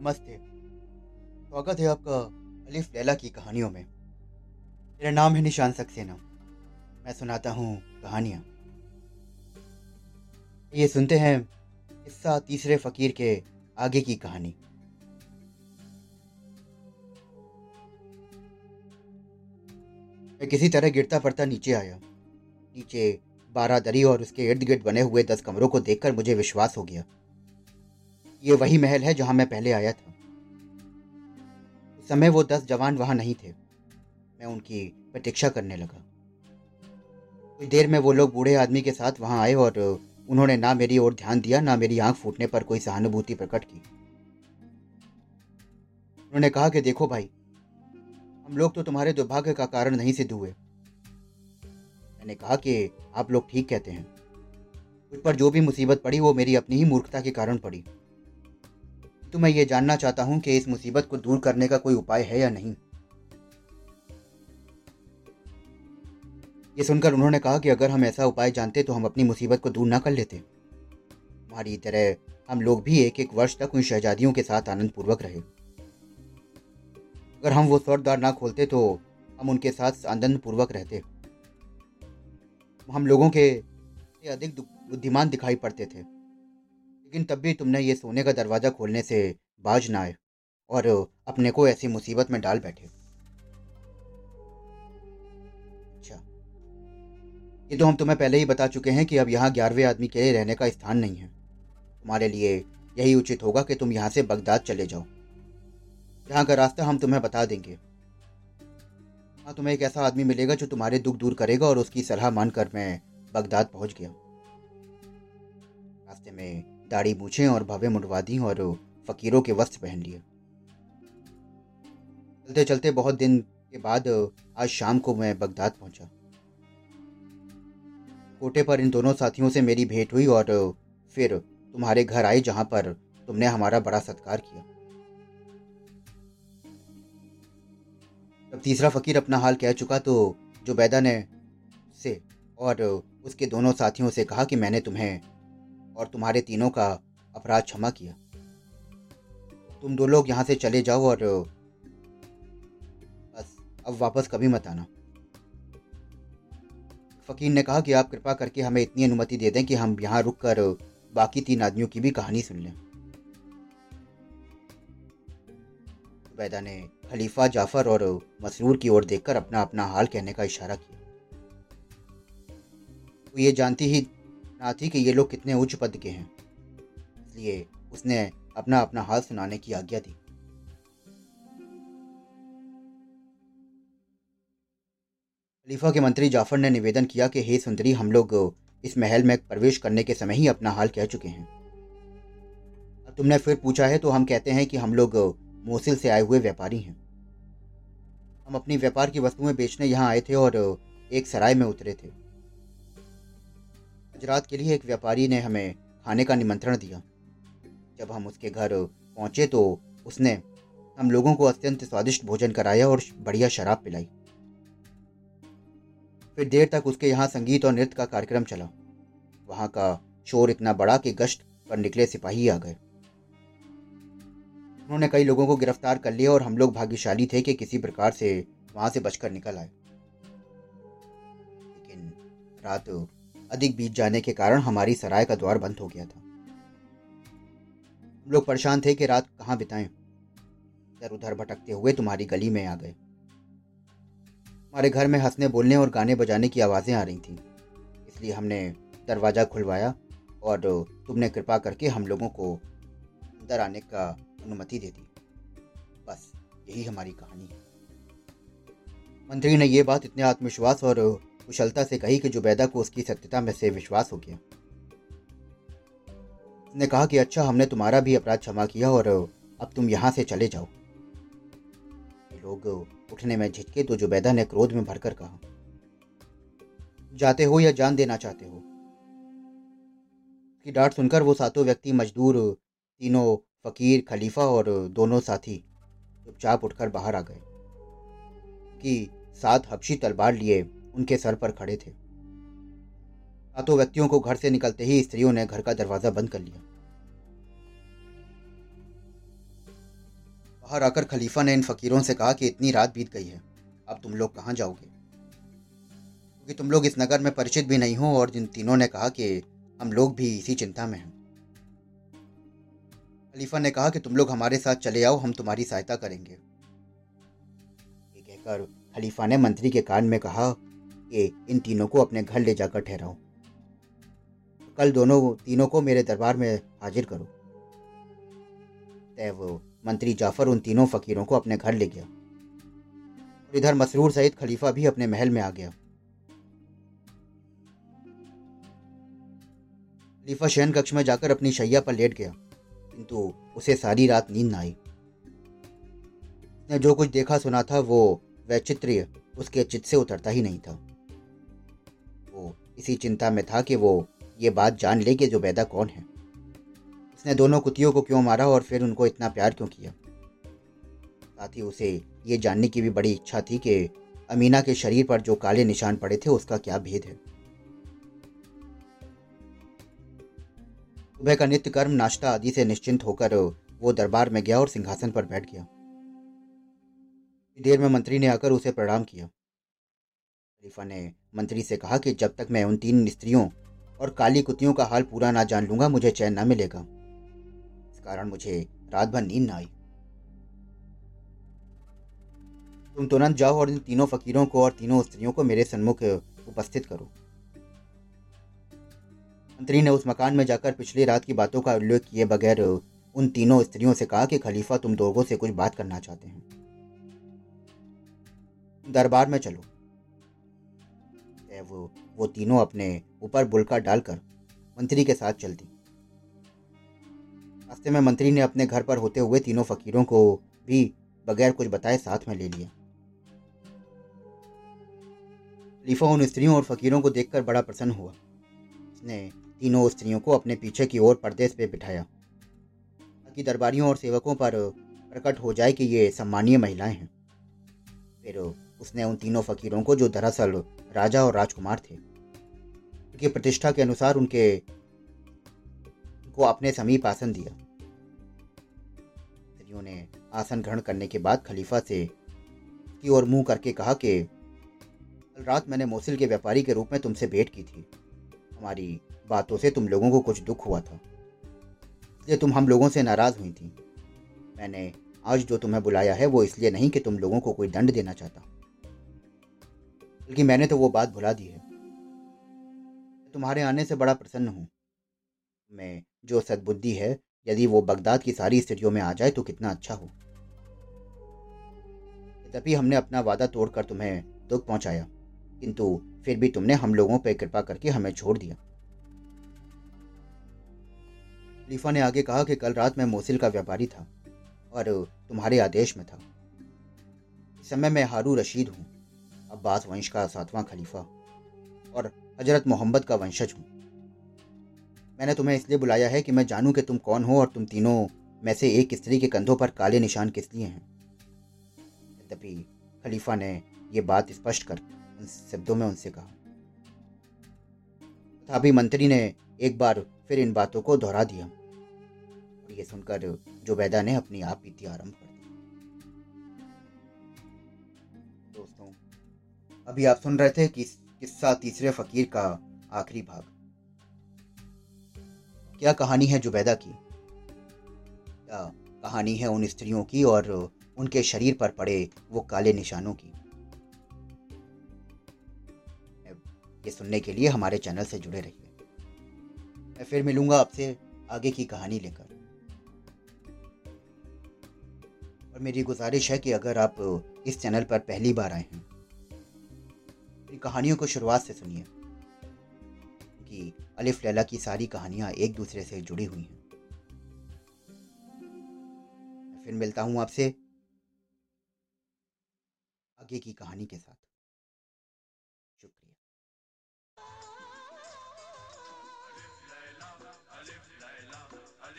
नमस्ते स्वागत है आपका अलिफ लैला की कहानियों में। मेरा नाम है निशान सक्सेना। मैं सुनाता हूँ कहानियाँ। ये सुनते हैं किस्सा तीसरे फकीर के आगे की कहानी। मैं किसी तरह गिरता पड़ता नीचे आया। नीचे बारादरी और उसके इर्द गिर्द बने हुए दस कमरों को देखकर मुझे विश्वास हो गया। ये वही महल है जहाँ मैं पहले आया था। उस समय वो दस जवान वहाँ नहीं थे। मैं उनकी प्रतीक्षा करने लगा। कुछ देर में वो लोग बूढ़े आदमी के साथ वहाँ आए और उन्होंने ना मेरी ओर ध्यान दिया, ना मेरी आँख फूटने पर कोई सहानुभूति प्रकट की। उन्होंने कहा कि देखो भाई, हम लोग तो तुम्हारे दुर्भाग्य का कारण नहीं सिद्ध हुए। मैंने कहा कि आप लोग ठीक कहते हैं। मुझ पर जो भी मुसीबत पड़ी, वो मेरी अपनी ही मूर्खता के कारण पड़ी। तो मैं ये जानना चाहता हूँ कि इस मुसीबत को दूर करने का कोई उपाय है या नहीं। ये सुनकर उन्होंने कहा कि अगर हम ऐसा उपाय जानते तो हम अपनी मुसीबत को दूर ना कर लेते। हमारी तरह हम लोग भी एक एक वर्ष तक उन शहजादियों के साथ आनंद पूर्वक रहे। अगर हम वो स्वर द्वार ना खोलते तो हम उनके साथ आनंद पूर्वक रहते। हम लोगों के अधिक बुद्धिमान दिखाई पड़ते थे। लेकिन तब भी तुमने ये सोने का दरवाज़ा खोलने से बाज ना आए और अपने को ऐसी मुसीबत में डाल बैठे। अच्छा। ये तो हम तुम्हें पहले ही बता चुके हैं कि अब यहाँ ग्यारहवें आदमी के लिए रहने का स्थान नहीं है। तुम्हारे लिए यही उचित होगा कि तुम यहाँ से बगदाद चले जाओ। यहाँ का रास्ता हम तुम्हें बता देंगे। हाँ तुम्हें एक ऐसा आदमी मिलेगा जो तुम्हारे दुख दूर करेगा और उसकी सलाह मानकर मैं बगदाद पहुँच गया। रास्ते में दाढ़ी मूछे और भव्य मुंडवा दी और फकीरों के वस्त्र पहन लिए। चलते चलते बहुत दिन के बाद, आज शाम को मैं बगदाद पहुँचा। कोटे पर इन दोनों साथियों से मेरी भेंट हुई और फिर तुम्हारे घर आई जहाँ पर तुमने हमारा बड़ा सत्कार किया। जब तीसरा फकीर अपना हाल कह चुका तो जुबैदा ने से और उसके दोनों साथियों से कहा कि मैंने तुम्हें और तुम्हारे तीनों का अपराध क्षमा किया। तुम दो लोग यहाँ से चले जाओ और बस, अब वापस कभी मत आना। फकीर ने कहा कि आप कृपा करके हमें इतनी अनुमति दे दें कि हम यहाँ रुककर बाकी तीन आदमियों की भी कहानी सुन लें। जुबैदा ने खलीफा, जाफ़र और मसरूर की ओर देखकर अपना अपना हाल कहने का इशारा किया। वो ये जानती ही ना थी कि ये लोग कितने उच्च पद के हैं। इसलिए उसने अपना अपना हाल सुनाने की आज्ञा दी। खलीफा के मंत्री जाफ़र ने निवेदन किया कि, हे सुंदरी, हम लोग इस महल में प्रवेश करने के समय ही अपना हाल कह चुके हैं। अब तुमने फिर पूछा है तो हम कहते हैं कि हम लोग मोसिल से आए हुए व्यापारी हैं। हम अपनी व्यापार की वस्तुएँ बेचने यहाँ आए थे और एक सराय में उतरे थे। गुजरात के लिए एक व्यापारी ने हमें खाने का निमंत्रण दिया। जब हम उसके घर पहुँचे तो उसने हम लोगों को अत्यंत स्वादिष्ट भोजन कराया और बढ़िया शराब पिलाई। फिर देर तक उसके यहाँ संगीत और नृत्य का कार्यक्रम चला। वहाँ का शोर इतना बड़ा कि गश्त पर निकले सिपाही आ गए। उन्होंने कई लोगों को गिरफ़्तार कर लिया और हम लोग भाग्यशाली थे कि किसी प्रकार से वहाँ से बचकर निकल आए। लेकिन रात अधिक बीत जाने के कारण हमारी सराय का द्वार बंद हो गया था। हम लोग परेशान थे कि रात कहाँ बिताएँ। इधर उधर भटकते हुए तुम्हारी गली में आ गए। हमारे घर में हंसने बोलने और गाने बजाने की आवाज़ें आ रही थीं। इसलिए हमने दरवाज़ा खुलवाया और तुमने कृपा करके हम लोगों को अंदर आने का अनुमति दे दी। बस यही हमारी कहानी है। मंत्री ने यह बात इतने आत्मविश्वास और कुशलता से कही कि जुबैदा को उसकी सत्यता में से विश्वास हो गया। उसने कहा कि अच्छा हमने तुम्हारा भी अपराध क्षमा किया और अब तुम यहाँ से चले जाओ। लोग उठने में झिझके तो जुबैदा ने क्रोध में भरकर कहा, जाते हो या जान देना चाहते हो? की डांट सुनकर वो सातों व्यक्ति, मजदूर, तीनों फकीर, खलीफा और दोनों साथी चुपचाप उठकर बाहर आ गए। कि सात हबशी तलवार लिए उनके सर पर खड़े थे। सातों व्यक्तियों को घर से निकलते ही स्त्रियों ने घर का दरवाज़ा बंद कर लिया। बाहर आकर खलीफा ने इन फकीरों से कहा कि इतनी रात बीत गई है, अब तुम लोग कहाँ जाओगे? क्योंकि तुम लोग इस नगर में परिचित भी नहीं हो और जिन तीनों ने कहा कि हम लोग भी इसी चिंता में हैं। खलीफा ने कहा कि तुम लोग हमारे साथ चले आओ, हम तुम्हारी सहायता करेंगे। ये कहकर खलीफा ने मंत्री के कान में कहा कि इन तीनों को अपने घर ले जाकर ठहराओ कल दोनों तीनों को मेरे दरबार में हाजिर करो। तय मंत्री जाफ़र उन तीनों फकीरों को अपने घर ले गया और इधर मसरूर सईद खलीफा भी अपने महल में आ गया। खलीफा शयन कक्ष में जाकर अपनी शैया पर लेट गया, किंतु उसे सारी रात नींद न आई। उसने जो कुछ देखा सुना था, वो वैचित्र्य उसके चित्त से उतरता ही नहीं था। इसी चिंता में था कि वो ये बात जान ले कि जुबैदा कौन है। उसने दोनों कुतियों को क्यों मारा और फिर उनको इतना प्यार क्यों किया? साथ ही उसे ये जानने की भी बड़ी इच्छा थी कि अमीना के शरीर पर जो काले निशान पड़े थे, उसका क्या भेद है। सुबह का नित्य कर्म नाश्ता आदि से निश्चिंत होकर वो दरबार में गया और सिंहासन पर बैठ गया। देर में मंत्री ने आकर उसे प्रणाम किया। खलीफा ने मंत्री से कहा कि जब तक मैं उन तीन स्त्रियों और काली कुतियों का हाल पूरा ना जान लूँगा, मुझे चैन ना मिलेगा। इस कारण मुझे रात भर नींद ना आई। तुम तुरंत जाओ और इन तीनों फकीरों को और तीनों स्त्रियों को मेरे सन्मुख उपस्थित करो। मंत्री ने उस मकान में जाकर पिछली रात की बातों का उल्लेख किए बगैर उन तीनों स्त्रियों से कहा कि खलीफा तुम दोगों से कुछ बात करना चाहते हैं। दरबार में चलो। वो वो तीनों अपने ऊपर बुलका डालकर मंत्री के साथ चल दी रास्ते में मंत्री ने अपने घर पर होते हुए तीनों फकीरों को भी बगैर कुछ बताए साथ में ले लिया। खलीफा उन स्त्रियों और फकीरों को देखकर बड़ा प्रसन्न हुआ। उसने तीनों स्त्रियों को अपने पीछे की ओर परदेश पे बिठाया। ताकि दरबारियों और सेवकों पर प्रकट हो जाए कि ये सम्मानीय महिलाएँ हैं। फिर उसने उन तीनों फकीरों को जो दरअसल राजा और राजकुमार थे, उनकी प्रतिष्ठा के अनुसार उनके को अपने समीप आसन दिया। ने आसन ग्रहण करने के बाद खलीफा से की ओर मुँह करके कहा कि, कल रात मैंने मोसिल के व्यापारी के रूप में तुमसे भेंट की थी। हमारी बातों से तुम लोगों को कुछ दुख हुआ था। इसलिए तुम हम लोगों से नाराज़ हुई थी। मैंने आज जो तुम्हें बुलाया है वो इसलिए नहीं कि तुम लोगों को कोई दंड देना चाहता। बल्कि मैंने तो वो बात भुला दी है। तुम्हारे आने से बड़ा प्रसन्न हूँ। मैं, जो सद्बुद्धि है, यदि वो बगदाद की सारी स्थितियों में आ जाए तो कितना अच्छा हो। तभी हमने अपना वादा तोड़कर तुम्हें दुख पहुँचाया, किंतु फिर भी तुमने हम लोगों पर कृपा करके हमें छोड़ दिया। खलीफा ने आगे कहा कि कल रात मैं मोसिल का व्यापारी था और तुम्हारे आदेश में था। इस समय मैं हारू रशीद हूँ। अब्बास वंश का सातवां खलीफा और हज़रत मोहम्मद का वंशज हूँ। मैंने तुम्हें इसलिए बुलाया है कि मैं जानूं कि तुम कौन हो और तुम तीनों में से एक स्त्री के कंधों पर काले निशान किस लिए हैं। यद्यपि खलीफा ने यह बात स्पष्ट कर उन शब्दों में उनसे कहा। तथापि मंत्री ने एक बार फिर इन बातों को दोहरा दिया और ये सुनकर जुबैदा ने अपनी आप बीती आरंभ कर अभी आप सुन रहे थे कि किस्सा तीसरे फकीर का आखिरी भाग। क्या कहानी है जुबैदा की? क्या कहानी है उन स्त्रियों की और उनके शरीर पर पड़े वो काले निशानों की? ये सुनने के लिए हमारे चैनल से जुड़े रहिए। मैं फिर मिलूँगा आपसे आगे की कहानी लेकर। और मेरी गुजारिश है कि अगर आप इस चैनल पर पहली बार आए हैं कहानियों को शुरुआत से सुनिए। कि अलिफ लैला की सारी कहानियाँ एक दूसरे से जुड़ी हुई हैं। फिर मिलता हूँ आपसे आगे की कहानी के साथ।